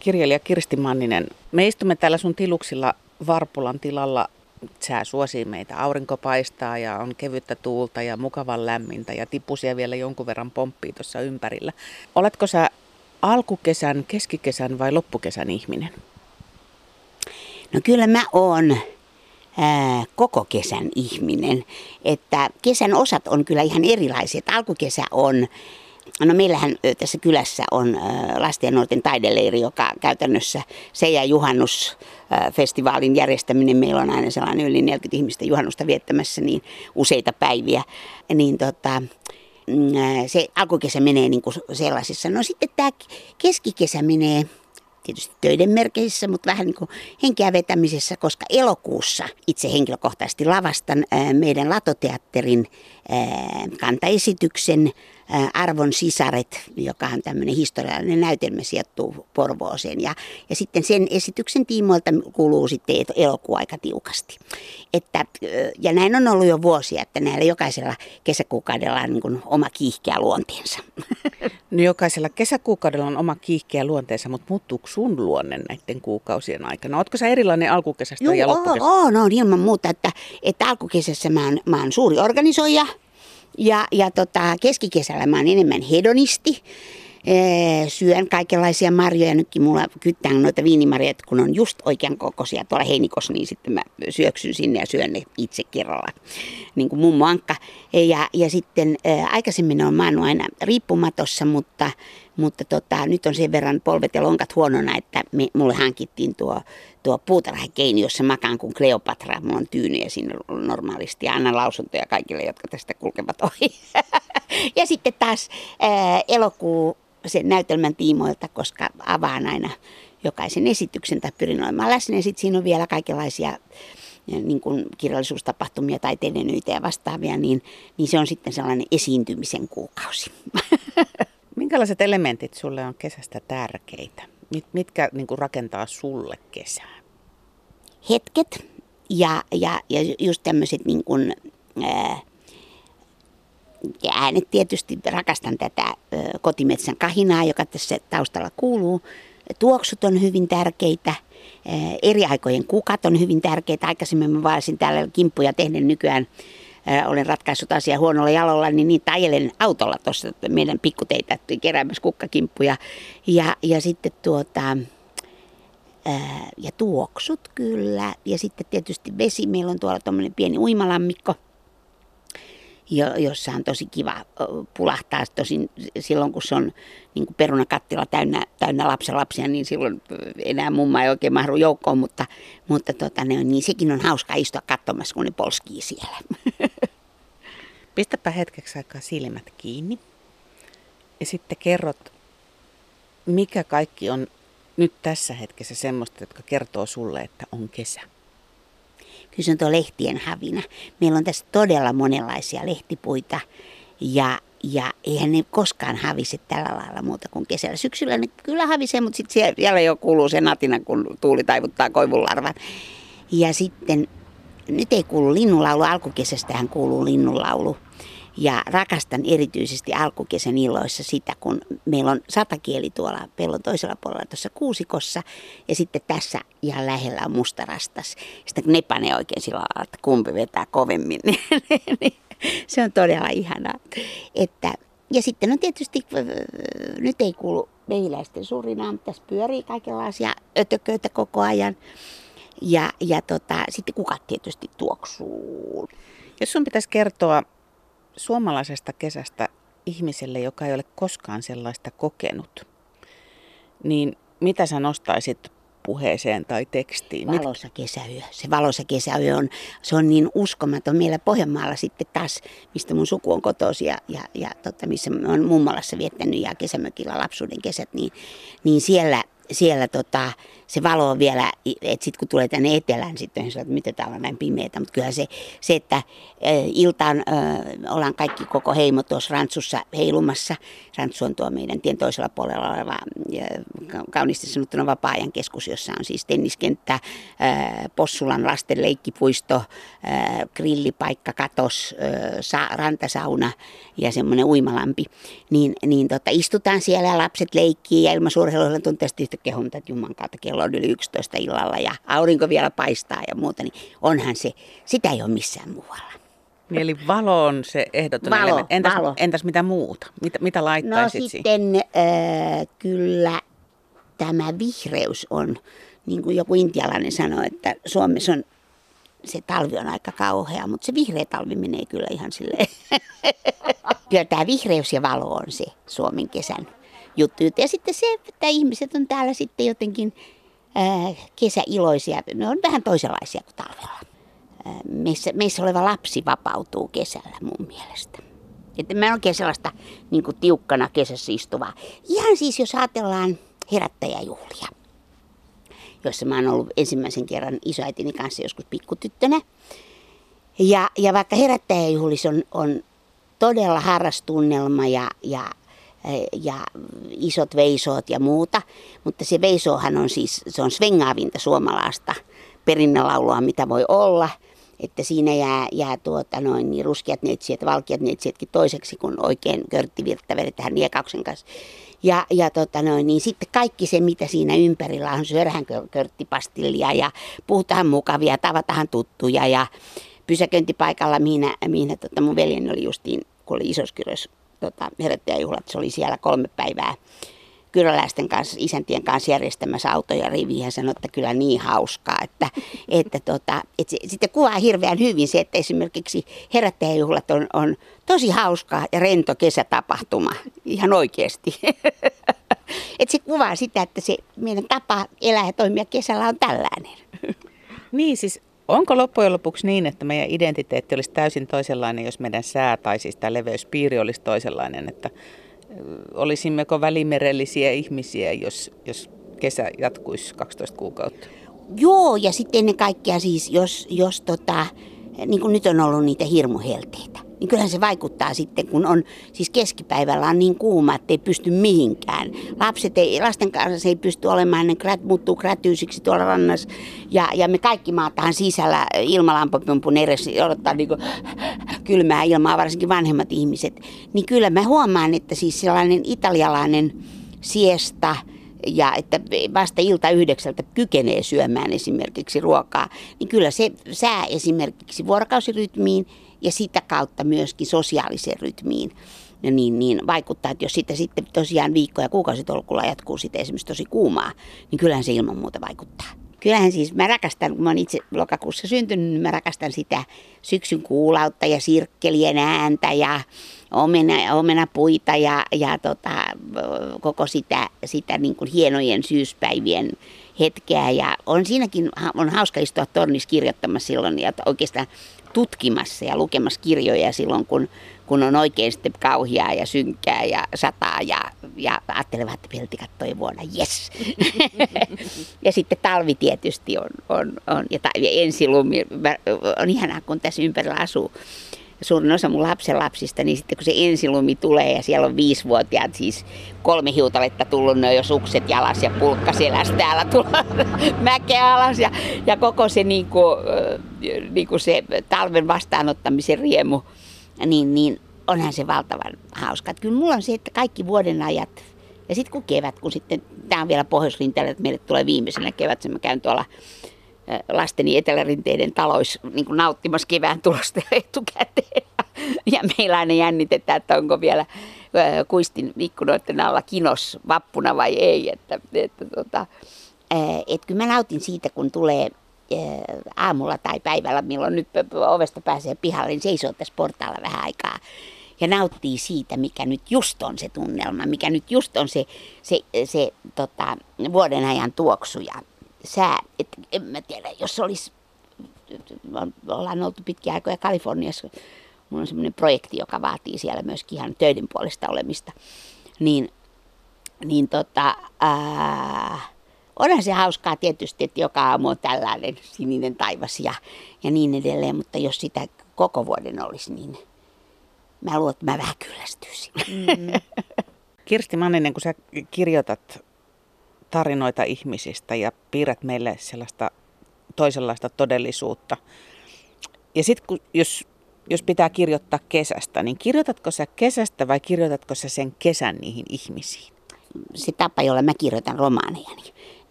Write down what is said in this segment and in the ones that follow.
Kirjailija Kirsti Manninen, me istumme täällä sun tiluksilla Varpulan tilalla. Sää suosii meitä, aurinko paistaa ja on kevyttä tuulta ja mukavan lämmintä ja tipusia vielä jonkun verran pomppii tuossa ympärillä. Oletko sä alkukesän, keskikesän vai loppukesän ihminen? No kyllä mä oon koko kesän ihminen. Että kesän osat on kyllä ihan erilaiset. Alkukesä on No meillähän tässä kylässä on lasten ja nuorten taideleiri, joka käytännössä se ja juhannusfestivaalin järjestäminen, meillä on aina sellainen yli 40 ihmistä juhannusta viettämässä niin useita päiviä, niin tota, mm, se alkukesä menee niin kuin sellaisissa. No sitten tämä keskikesä menee tietysti töiden merkeissä, mutta vähän niin kuin henkeä vetämisessä, koska elokuussa itse henkilökohtaisesti lavastan meidän Latoteatterin kantaesityksen Arvon sisaret, joka on tämmöinen historiallinen näytelmä sijoittuu Porvooseen. Ja, ja sitten sen esityksen tiimoilta kuuluu sitten elokuu aika tiukasti. Että, ja näin on ollut jo vuosia, että näillä jokaisella kesäkuukaudella on niin oma kiihkeä luonteensa. No jokaisella kesäkuukaudella on oma kiihkeä luonteensa, mutta muuttuuko sun luonne näiden kuukausien aikana? Oletko sä erilainen alkukesästä Joo, ja loppukesästä? Joo, no, ilman muuta, että, että alkukesässä mä oon, mä oon suuri organisoija – ja, ja tota, keskikesällä mä oon enemmän hedonisti. Syön kaikenlaisia marjoja. Nytkin mulla kyttään noita viinimarjoja, kun on just oikean kokoisia tuolla heinikossa, niin sitten mä syöksyn sinne ja syön ne itse kerralla, niin kuin mummo Ankka. Ja, ja sitten aikaisemmin on maannut aina riippumatossa, mutta mutta tota, nyt on sen verran polvet ja lonkat huonona, että me, mulle hankittiin tuo, tuo puutarhakeini, jossa makaan kuin Kleopatra. Mulla on tyynyjä siinä normaalisti ja annan lausuntoja kaikille, jotka tästä kulkevat ohi. ja sitten taas elokuu sen näytelmän tiimoilta, koska avaan aina jokaisen esityksen tai pyrin olemaan läsnä. Ja sitten siinä on vielä kaikenlaisia niin kuin kirjallisuustapahtumia tai telenyitä ja vastaavia, niin, niin se on sitten sellainen esiintymisen kuukausi. Minkälaiset elementit sulle on kesästä tärkeitä? Mit, mitkä niin kuin rakentaa sulle kesää? Hetket ja, ja, ja just tämmöiset niin kuin, ää, ja äänet tietysti, rakastan tätä kotimetsän kahinaa, joka tässä taustalla kuuluu. Tuoksut on hyvin tärkeitä. Eri aikojen kukat on hyvin tärkeitä. Aikaisemmin mä vaalisin täällä kimppuja tehden nykyään olen ratkaissut asiaa huonolla jalolla, niin niitä ajelen autolla tuossa meidän pikkuteitä keräämässä kukkakimppuja. Ja, ja sitten tuota, ja tuoksut kyllä. Ja sitten tietysti vesi. Meillä on tuolla tuommoinen pieni uimalammikko – jo, jossa on tosi kiva pulahtaa. Tosin silloin, kun se on niin kuin perunakattila täynnä, täynnä lapsia, niin silloin enää mumma ei oikein mahdu joukkoon, mutta, mutta tota, ne on, niin sekin on hauska istua katsomassa, kun ne polskii siellä. Pistäpä hetkeksi aikaa silmät kiinni ja sitten kerrot, mikä kaikki on nyt tässä hetkessä semmoista, jotka kertoo sulle, että on kesä. On tuo lehtien havina. Meillä on tässä todella monenlaisia lehtipuita ja, ja eihän ne koskaan havise tällä lailla muuta kuin kesällä. Syksyllä ne kyllä havisee, mutta sitten siellä jo kuuluu se natina, kun tuuli taivuttaa koivunlarvan. Ja sitten, nyt ei kuulu linnunlaulu, alkukesästähän kuuluu linnunlaulu. Ja rakastan erityisesti alkukesän illoissa sitä, kun meillä on satakieli tuolla pellon toisella puolella tuossa kuusikossa. Ja sitten tässä ihan lähellä on mustarastas. Sitten kun ne panee oikein sillä lailla, että kumpi vetää kovemmin, niin, niin se on todella ihanaa. Että, ja sitten on tietysti, nyt ei kuulu mehiläisten surinaan, tässä pyörii kaikenlaisia ötököitä koko ajan. Ja, ja tota, sitten kukat tietysti tuoksuu. Jos sun pitäisi kertoa suomalaisesta kesästä ihmiselle, joka ei ole koskaan sellaista kokenut, niin mitä sä nostaisit puheeseen tai tekstiin? Valossa kesäyö. Se valossa kesäyö on, se on niin uskomaton. Meillä Pohjanmaalla sitten taas, mistä mun suku on kotosi ja, ja, ja totta, missä on mummalassa viettänyt ja kesämökillä lapsuuden kesät, niin, niin siellä, siellä tota, se valo on vielä, että sitten kun tulee tänne etelään, sitten on että miten täällä on näin pimeätä, mutta kyllä se, se että äh, iltaan äh, ollaan kaikki koko heimo tuossa Rantsussa heilumassa. Rantsu on tuo meidän tien toisella puolella oleva äh, kauniisti sanottuna vapaa-ajan keskus, jossa on siis tenniskenttä, äh, Possulan lasten leikkipuisto, äh, grillipaikka, katos, äh, sa- rantasauna ja semmoinen uimalampi. Niin, niin tota, istutaan siellä ja lapset leikkii ja ilman suurheiluilla tuntuu yhtä kehunta, että Juman kautta kello on yli 11 illalla ja aurinko vielä paistaa ja muuta, niin onhan se, sitä ei ole missään muualla. Niin eli valo on se ehdoton valo, elementti. Entäs, valo. entäs mitä muuta? Mitä, mitä No laittaisit siihen? sitten äh, kyllä tämä vihreys on, niin kuin joku intialainen sanoi, että Suomessa on se talvi on aika kauhea, mutta se vihreä talvi menee kyllä ihan silleen. kyllä tämä vihreys ja valo on se Suomen kesän juttu. Ja sitten se, että ihmiset on täällä sitten jotenkin kesäiloisia. Ne on vähän toisenlaisia kuin talvella. Meissä, meissä oleva lapsi vapautuu kesällä mun mielestä. Että mä en oikein sellaista niin kuin tiukkana kesässä istuvaa. Ihan siis, jos ajatellaan herättäjäjuhlia, joissa mä oon ollut ensimmäisen kerran isoäitini kanssa joskus pikkutyttönä. Ja, ja vaikka herättäjäjuhlissa on, on todella harrastunnelma ja, ja, ja isot veisoot ja muuta, mutta se veisohan on siis, se on svengaavinta suomalaista perinnelaulua, mitä voi olla – että siinä jää, jää tuota noin, niin ruskeat neitsijät, valkeat neitsijätkin toiseksi, kun oikein körttivirttä vedetään niekauksen kanssa. Ja, ja tota noin, niin sitten kaikki se, mitä siinä ympärillä on, syödään körttipastillia ja puhutaan mukavia, tavataan tuttuja. Ja pysäköintipaikalla, mihin, mihin tota mun veljeni oli justiin, kun oli Isoskyrös tota, herättäjäjuhlat, se oli siellä kolme päivää kyläläisten kanssa, isäntien kanssa järjestämässä autoja riviin ja sanoi, että kyllä niin hauskaa. Että, että tota, että se, sitten kuvaa hirveän hyvin se, että esimerkiksi herättäjäjuhlat on, on tosi hauskaa ja rento kesätapahtuma, ihan oikeasti. että se kuvaa sitä, että se meidän tapa elää ja toimia kesällä on tällainen. Niin siis onko loppujen lopuksi niin, että meidän identiteetti olisi täysin toisenlainen, jos meidän sää tai siis tämä leveyspiiri olisi toisenlainen, että olisimmeko välimerellisiä ihmisiä, jos, jos kesä jatkuisi 12 kuukautta? Joo, ja sitten ennen kaikkea siis, jos, jos tota, niin kuin nyt on ollut niitä hirmuhelteitä, niin kyllähän se vaikuttaa sitten, kun on, siis keskipäivällä on niin kuuma, että ei pysty mihinkään. Lapset ei, lasten kanssa ei pysty olemaan, ne krät, muuttuu krätyysiksi tuolla rannassa. Ja, ja me kaikki maatahan sisällä ilmalampupumpun edessä odottaa niin kuin, kylmää ilmaa, varsinkin vanhemmat ihmiset. Niin kyllä mä huomaan, että siis sellainen italialainen siesta, ja että vasta ilta yhdeksältä kykenee syömään esimerkiksi ruokaa, niin kyllä se sää esimerkiksi vuorokausirytmiin ja sitä kautta myöskin sosiaaliseen rytmiin niin, niin vaikuttaa, että jos sitä sitten tosiaan viikko- ja kuukausitolkulla jatkuu sitten esimerkiksi tosi kuumaa, niin kyllähän se ilman muuta vaikuttaa. Kyllähän siis mä rakastan, kun mä oon itse lokakuussa syntynyt, niin mä rakastan sitä syksyn kuulautta ja sirkkelien ääntä ja omena, omenapuita ja, ja tota, koko sitä, sitä niin kuin hienojen syyspäivien hetkeä. Ja on siinäkin on hauska istua tornissa kirjoittamassa silloin ja oikeastaan tutkimassa ja lukemassa kirjoja silloin, kun, kun on oikein sitten kauhiaa ja synkkää ja sataa ja, ja ajattelevat, että peltikat toi vuonna, yes. ja sitten talvi tietysti on, on, on ja, ta, ja ensilumi, on ihanaa, kun tässä ympärillä asuu suurin osa mun lapsen lapsista, niin sitten kun se ensilumi tulee ja siellä on viisivuotiaat, siis kolme hiutaletta tullut, ne on jo sukset jalas ja pulkka selässä täällä tulla mäkeä alas ja, ja koko se, niin kuin, niin kuin se talven vastaanottamisen riemu, niin, niin onhan se valtavan hauska. Että kyllä mulla on se, että kaikki vuoden ajat, ja sitten kun kevät, kun sitten, tämä on vielä pohjois että meille tulee viimeisenä kevät, mä käyn tuolla lasteni etelärinteiden talois niin nauttimassa kevään tulosta etukäteen. Ja meillä aina jännitetään, että onko vielä kuistin ikkunoiden alla kinos vappuna vai ei. Että, että, tota, että kyllä mä nautin siitä, kun tulee aamulla tai päivällä, milloin nyt ovesta pääsee pihalle, niin seisoo tässä portaalla vähän aikaa ja nauttii siitä, mikä nyt just on se tunnelma, mikä nyt just on se, se, se tota, vuoden ajan tuoksu ja sää. Et en mä tiedä, jos olisi, ollaan oltu pitkiä aikoja Kaliforniassa, mulla on semmoinen projekti, joka vaatii siellä myöskin ihan töiden puolesta olemista, niin, niin tota, ää, onhan se hauskaa tietysti, että joka aamu on tällainen sininen taivas ja, ja niin edelleen, mutta jos sitä koko vuoden olisi, niin mä luulen, että mä vähän kyllästyisin. Mm. Kirsti Manninen, kun sä kirjoitat tarinoita ihmisistä ja piirrät meille sellaista toisenlaista todellisuutta. Ja sitten jos, jos pitää kirjoittaa kesästä, niin kirjoitatko sä kesästä vai kirjoitatko sä sen kesän niihin ihmisiin? Se tapa, jolla mä kirjoitan romaanejani,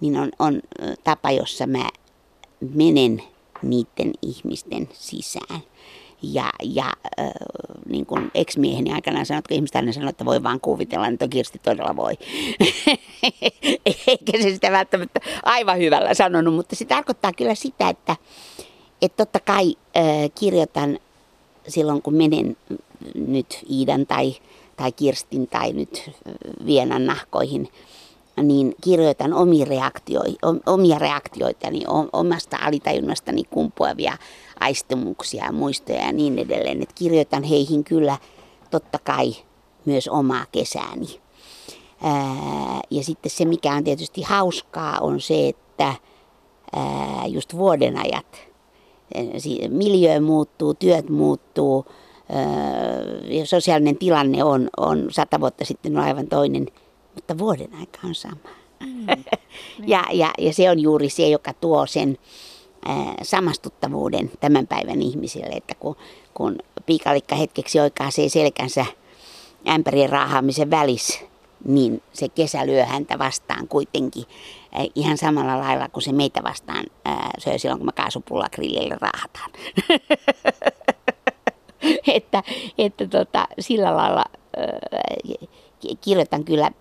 niin on, on tapa, jossa mä menen niiden ihmisten sisään. Ja, ja äh, niin kuin ex-mieheni aikanaan sanoi, että ihmiset aina sanoo, että voi vaan kuvitella, että Kirsti todella voi. Eikä se sitä välttämättä aivan hyvällä sanonut, mutta se tarkoittaa kyllä sitä, että, että totta kai äh, kirjoitan silloin, kun menen nyt Iidan tai, tai Kirstin tai nyt Vienan nahkoihin – niin kirjoitan omia, reaktioi, omia reaktioitani, omasta alitajunnastani kumpuavia aistumuksia ja muistoja ja niin edelleen. Et kirjoitan heihin kyllä totta kai myös omaa kesääni. Ää, ja sitten se, mikä on tietysti hauskaa, on se, että ää, just vuoden ajat miljö muuttuu, työt muuttuu, ää, sosiaalinen tilanne on, on sata vuotta sitten on aivan toinen – mutta vuoden aika on sama. Mm, ja, ja, ja se on juuri se, joka tuo sen samastuttavuuden tämän päivän ihmisille, että kun, kun piikalikka hetkeksi oikaisee selkänsä ämpärien raahaamisen välissä, niin se kesä lyö häntä vastaan kuitenkin ihan samalla lailla kuin se meitä vastaan söi silloin, kun me kaasupulla grillille raahataan. että että tota, sillä lailla kirjoitan kyllä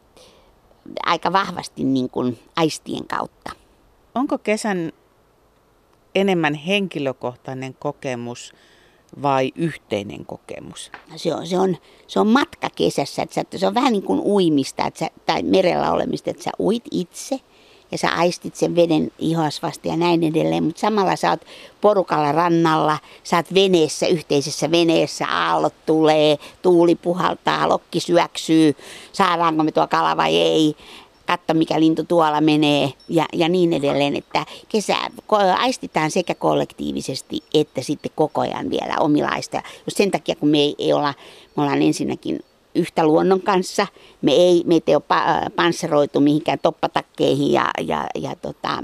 aika vahvasti niin kuin aistien kautta. Onko kesän enemmän henkilökohtainen kokemus vai yhteinen kokemus? Se on, se on, se on matka kesässä, että se on vähän niin kuin uimista että sä, tai merellä olemista, että sä uit itse – ja sä aistit sen veden ihosvasti ja näin edelleen, mutta samalla sä oot porukalla rannalla, sä oot veneessä, yhteisessä veneessä, aallot tulee, tuuli puhaltaa, lokki syöksyy, saadaanko me tuo kala vai ei, katso mikä lintu tuolla menee ja, ja niin edelleen, että kesä aistitaan sekä kollektiivisesti että sitten koko ajan vielä omilaista. Just sen takia, kun me ei, ei olla, me ollaan ensinnäkin yhtä luonnon kanssa. Me ei, meitä ei ole äh, pansseroitu mihinkään toppatakkeihin ja, ja, ja tota,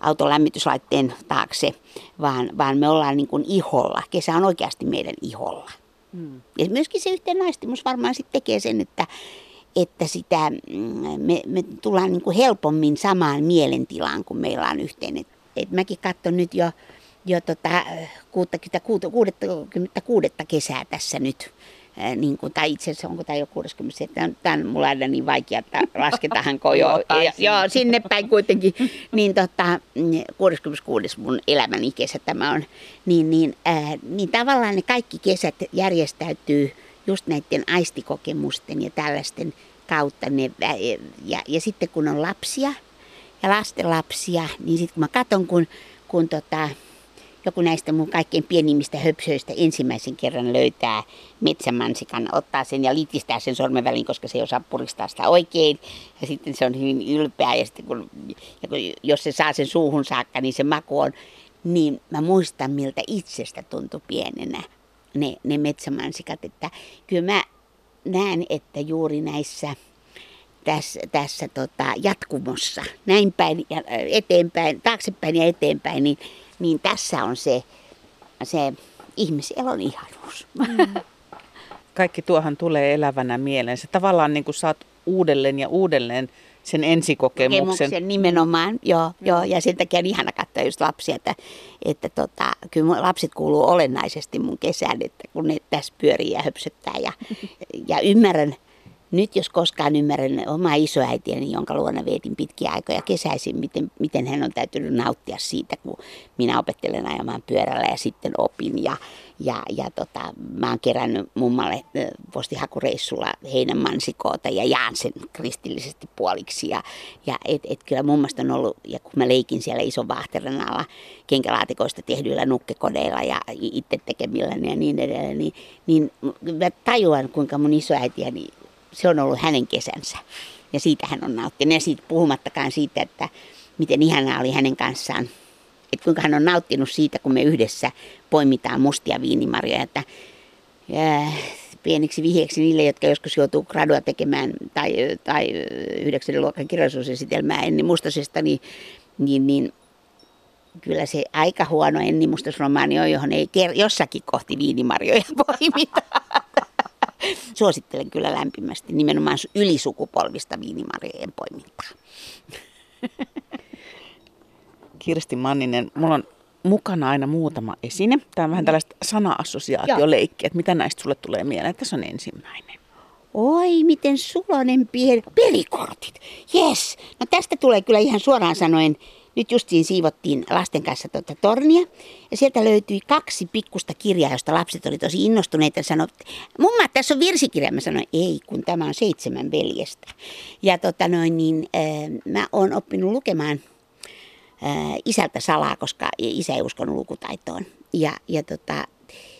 auton lämmityslaitteen taakse, vaan, vaan me ollaan niin kuin iholla. Kesä on oikeasti meidän iholla. Hmm. Ja myöskin se yhteen naistimus varmaan sitten tekee sen, että, että sitä, mm, me, me tullaan niin kuin helpommin samaan mielentilaan, kun meillä on yhteinen. Et mäkin katson nyt jo, jo tota 66, 66 kesää tässä nyt niin kuin, tai itse asiassa onko tämä jo 67, tämä on mulla aina niin vaikea, että lasketaanko jo, jo, jo sinne päin kuitenkin, niin tota, 66 mun elämäni kesä tämä on, niin, niin, ää, niin tavallaan ne kaikki kesät järjestäytyy just näiden aistikokemusten ja tällaisten kautta. Ne, ja, ja sitten kun on lapsia ja lasten lapsia, niin sitten kun mä katson, kun, kun tota, joku näistä mun kaikkein pienimmistä höpsöistä ensimmäisen kerran löytää metsämansikan, ottaa sen ja litistää sen sormen väliin, koska se ei osaa puristaa sitä oikein. Ja sitten se on hyvin ylpeä ja sitten kun, ja kun, jos se saa sen suuhun saakka, niin se maku on. Niin mä muistan, miltä itsestä tuntui pienenä ne, ne metsämansikat. Että kyllä mä näen, että juuri näissä tässä, tässä tota, jatkumossa, näin päin ja eteenpäin, taaksepäin ja eteenpäin, niin niin tässä on se, se ihmiselon ihanuus. Mm. Kaikki tuohan tulee elävänä mieleen. Se tavallaan niin kuin saat uudelleen ja uudelleen sen ensikokemuksen. Kokemuksen nimenomaan, joo, mm. joo, ja sen takia on ihana katsoa just lapsia, että, että tota, kyllä lapset kuuluu olennaisesti mun kesään, että kun ne tässä pyörii ja höpsöttää ja, ja ymmärrän, nyt jos koskaan ymmärrän omaa isoäitiäni, jonka luona vietin pitkiä aikoja kesäisin, miten, miten hän on täytynyt nauttia siitä, kun minä opettelen ajamaan pyörällä ja sitten opin. Ja, ja, ja tota, mä oon kerännyt mummalle postihakureissulla heinän mansikoota ja jaan sen kristillisesti puoliksi. Ja, ja et, et kyllä mummasta on ollut, ja kun mä leikin siellä ison vaahteran alla kenkälaatikoista tehdyillä nukkekodeilla ja itse tekemillä ja niin edelleen, niin, niin mä tajuan, kuinka mun isoäitiäni se on ollut hänen kesänsä. Ja siitä hän on nauttinut. Ja siitä puhumattakaan siitä, että, miten ihanaa oli hänen kanssaan. Että kuinka hän on nauttinut siitä, kun me yhdessä poimitaan mustia viinimarjoja. Että, äh, pieniksi vihjeeksi niille, jotka joskus joutuu gradua tekemään tai, tai 9. luokan kirjallisuusesitelmää Enni Mustasesta, niin, niin, niin kyllä se aika huono Enni Mustas-romaani on, johon ei ker- jossakin kohti viinimarjoja poimita. Suosittelen kyllä lämpimästi nimenomaan ylisukupolvista viinimarjojen poimintaa. Kirsti Manninen, mulla on mukana aina muutama esine. Tämä on vähän tällaista sana-assosiaatioleikkiä, että mitä näistä sulle tulee mieleen. Tässä on ensimmäinen. Oi, miten sulonen pieni. Pelikortit. Yes. No tästä tulee kyllä ihan suoraan sanoen. Nyt justiin siivottiin lasten kanssa tuota tornia. Ja sieltä löytyi kaksi pikkusta kirjaa, josta lapset oli tosi innostuneita ja sanoivat, mumma, tässä on virsikirja. Mä sanoin, ei, kun tämä on seitsemän veljestä. Ja tota noin, niin, äh, mä oon oppinut lukemaan ää, isältä salaa, koska isä ei uskonut lukutaitoon. Ja, ja tota,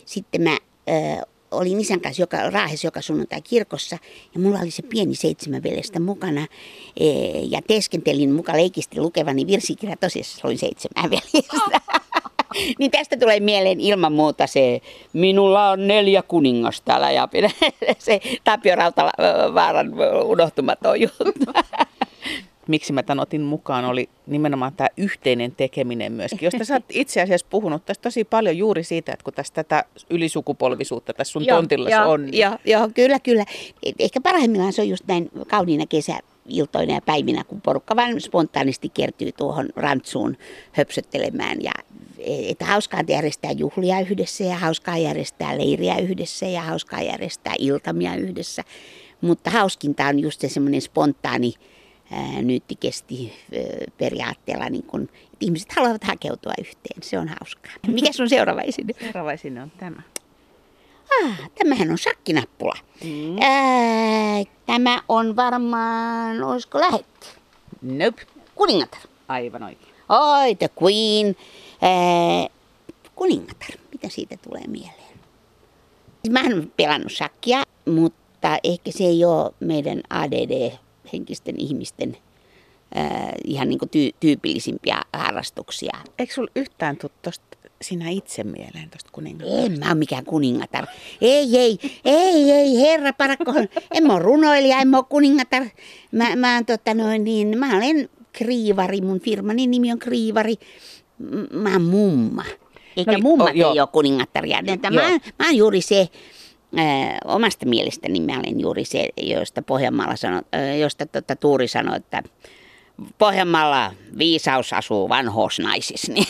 sitten mä ää, olin isän kanssa joka, Raahes joka sunnuntai kirkossa ja mulla oli se pieni seitsemän veljestä mukana e, ja teeskentelin mukaan leikisti lukevani virsikirja, tosiaan oli seitsemän veljestä. niin tästä tulee mieleen ilman muuta se, minulla on neljä kuningasta täällä ja se Tapio Rautavaaran unohtumaton juttu miksi mä tämän otin mukaan, oli nimenomaan tämä yhteinen tekeminen myöskin, josta sä oot itse asiassa puhunut tässä tosi paljon juuri siitä, että kun tässä tätä ylisukupolvisuutta tässä sun tontilla on. Niin... Joo, joo, kyllä, kyllä. Ehkä parhaimmillaan se on just näin kauniina kesäiltoina ja päivinä, kun porukka vain spontaanisti kertyy tuohon rantsuun höpsöttelemään ja että hauskaa järjestää juhlia yhdessä ja hauskaa järjestää leiriä yhdessä ja hauskaa järjestää iltamia yhdessä. Mutta hauskinta on just se semmoinen spontaani nyyttikesti periaatteella, niin kun, että ihmiset haluavat hakeutua yhteen. Se on hauskaa. Mikä sun seuraava esine? Seuraava esine on tämä. Ah, tämähän on shakkinappula. Mm. Ää, tämä on varmaan, olisiko lähetti? Nope. Kuningatar. Aivan oikein. Oi, the queen. Ää, kuningatar. Mitä siitä tulee mieleen? Mä en pelannut shakkia, mutta ehkä se ei ole meidän ADD henkisten ihmisten äh, ihan niin tyy- tyypillisimpiä harrastuksia. Eikö sinulla yhtään tosta sinä itse mieleen tuosta kuningatarista? En mä ole mikään kuningatar. Ei, ei, ei, ei, herra parakko. En mä ole runoilija, en mä ole kuningatar. Mä, mä, tota noin, niin, mä olen kriivari, mun firmani nimi on kriivari. Mä oon mumma. Eikä no, mummat oh, ei ole kuningattaria. Mä, mä oon juuri se, omasta mielestäni mä olen juuri se, josta Pohjanmaalla sano, josta tota, Tuuri sanoi, että Pohjanmaalla viisaus asuu vanhoissa naisissa. Niin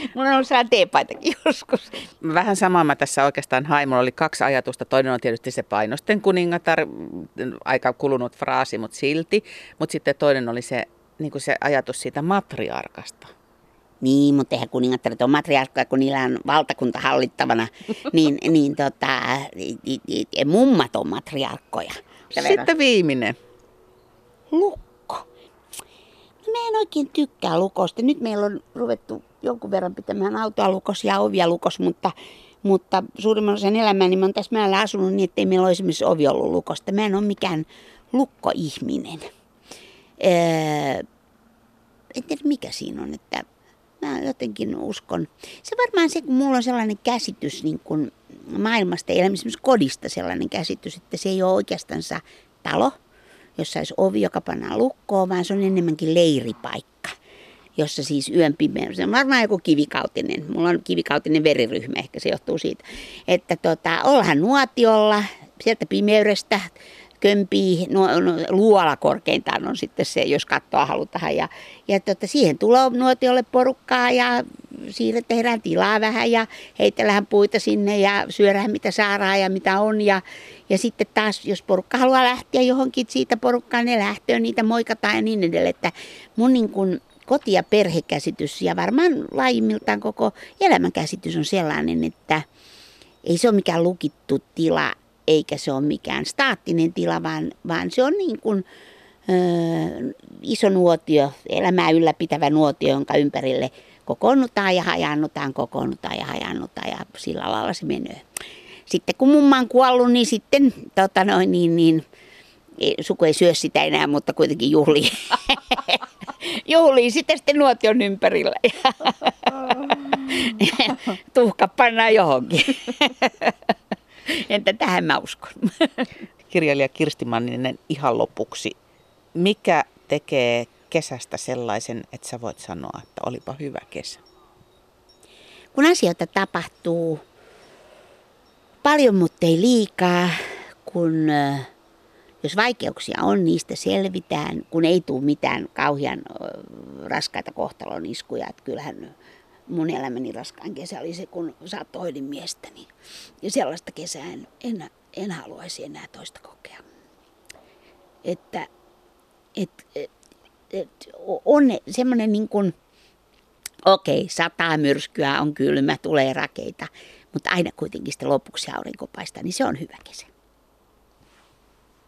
Mulla on sellainen teepaitakin joskus. Vähän samaa mä tässä oikeastaan hain. Mulla oli kaksi ajatusta. Toinen on tietysti se painosten kuningatar, aika kulunut fraasi, mutta silti. Mutta sitten toinen oli se, niin se ajatus siitä matriarkasta. Niin, mutta eihän kuningattaret ole matriarkkoja, kun niillä on valtakunta hallittavana. niin, niin tota, mummat on matriarkkoja. Sitten viimeinen. Lukko. No, mä en oikein tykkää lukosta. Nyt meillä on ruvettu jonkun verran pitämään autoa lukos ja ovia lukos, mutta, mutta suurimman osan elämääni mä oon tässä mäellä asunut niin, ettei meillä ole esimerkiksi ovi ollut lukosta. Mä en ole mikään lukkoihminen. Öö, en tiedä mikä siinä on, että mä jotenkin uskon. Se varmaan se, kun mulla on sellainen käsitys niin kuin maailmasta, ja esimerkiksi kodista sellainen käsitys, että se ei ole oikeastaan talo, jossa olisi ovi, joka pannaan lukkoon, vaan se on enemmänkin leiripaikka, jossa siis yön pimeä, se on varmaan joku kivikautinen, mulla on kivikautinen veriryhmä, ehkä se johtuu siitä, että tota, ollaan nuotiolla, sieltä pimeydestä kömpii, no, no, luola korkeintaan on sitten se, jos kattoa halutaan. Ja, ja tota, siihen tulee nuotiolle porukkaa ja siitä tehdään tilaa vähän ja heitellään puita sinne ja syödään mitä saadaan ja mitä on. Ja, ja sitten taas, jos porukka haluaa lähteä johonkin siitä porukkaan, ne lähtöön, niitä moikataan ja niin edelleen. Että mun niin kuin koti- ja perhekäsitys ja varmaan laajimmiltaan koko elämänkäsitys on sellainen, että ei se ole mikään lukittu tila, eikä se ole mikään staattinen tila, vaan, vaan se on niin kuin, ö, iso nuotio, elämää ylläpitävä nuotio, jonka ympärille kokoonnutaan ja hajannutaan, kokoonnutaan ja hajannutaan ja sillä lailla se menee. Sitten kun mumma on kuollut, niin sitten tota noin, niin, niin, suku ei syö sitä enää, mutta kuitenkin juhli. juhlii sitten sitten nuotion ympärillä. Tuhka pannaan johonkin. Entä tähän mä uskon. Kirjailija Kirsti Manninen ihan lopuksi. Mikä tekee kesästä sellaisen, että sä voit sanoa, että olipa hyvä kesä? Kun asioita tapahtuu paljon, mutta ei liikaa, kun jos vaikeuksia on, niistä selvitään, kun ei tule mitään kauhean raskaita kohtalon iskuja. Että kyllähän mun elämäni raskaan kesä oli se, kun saattohoidin miestäni. Ja sellaista kesää en, en, en haluaisi enää toista kokea. Että et, et, et, on semmoinen niin kuin, okei, okay, sataa myrskyä, on kylmä, tulee rakeita, mutta aina kuitenkin sitten lopuksi aurinko paistaa, niin se on hyvä kesä.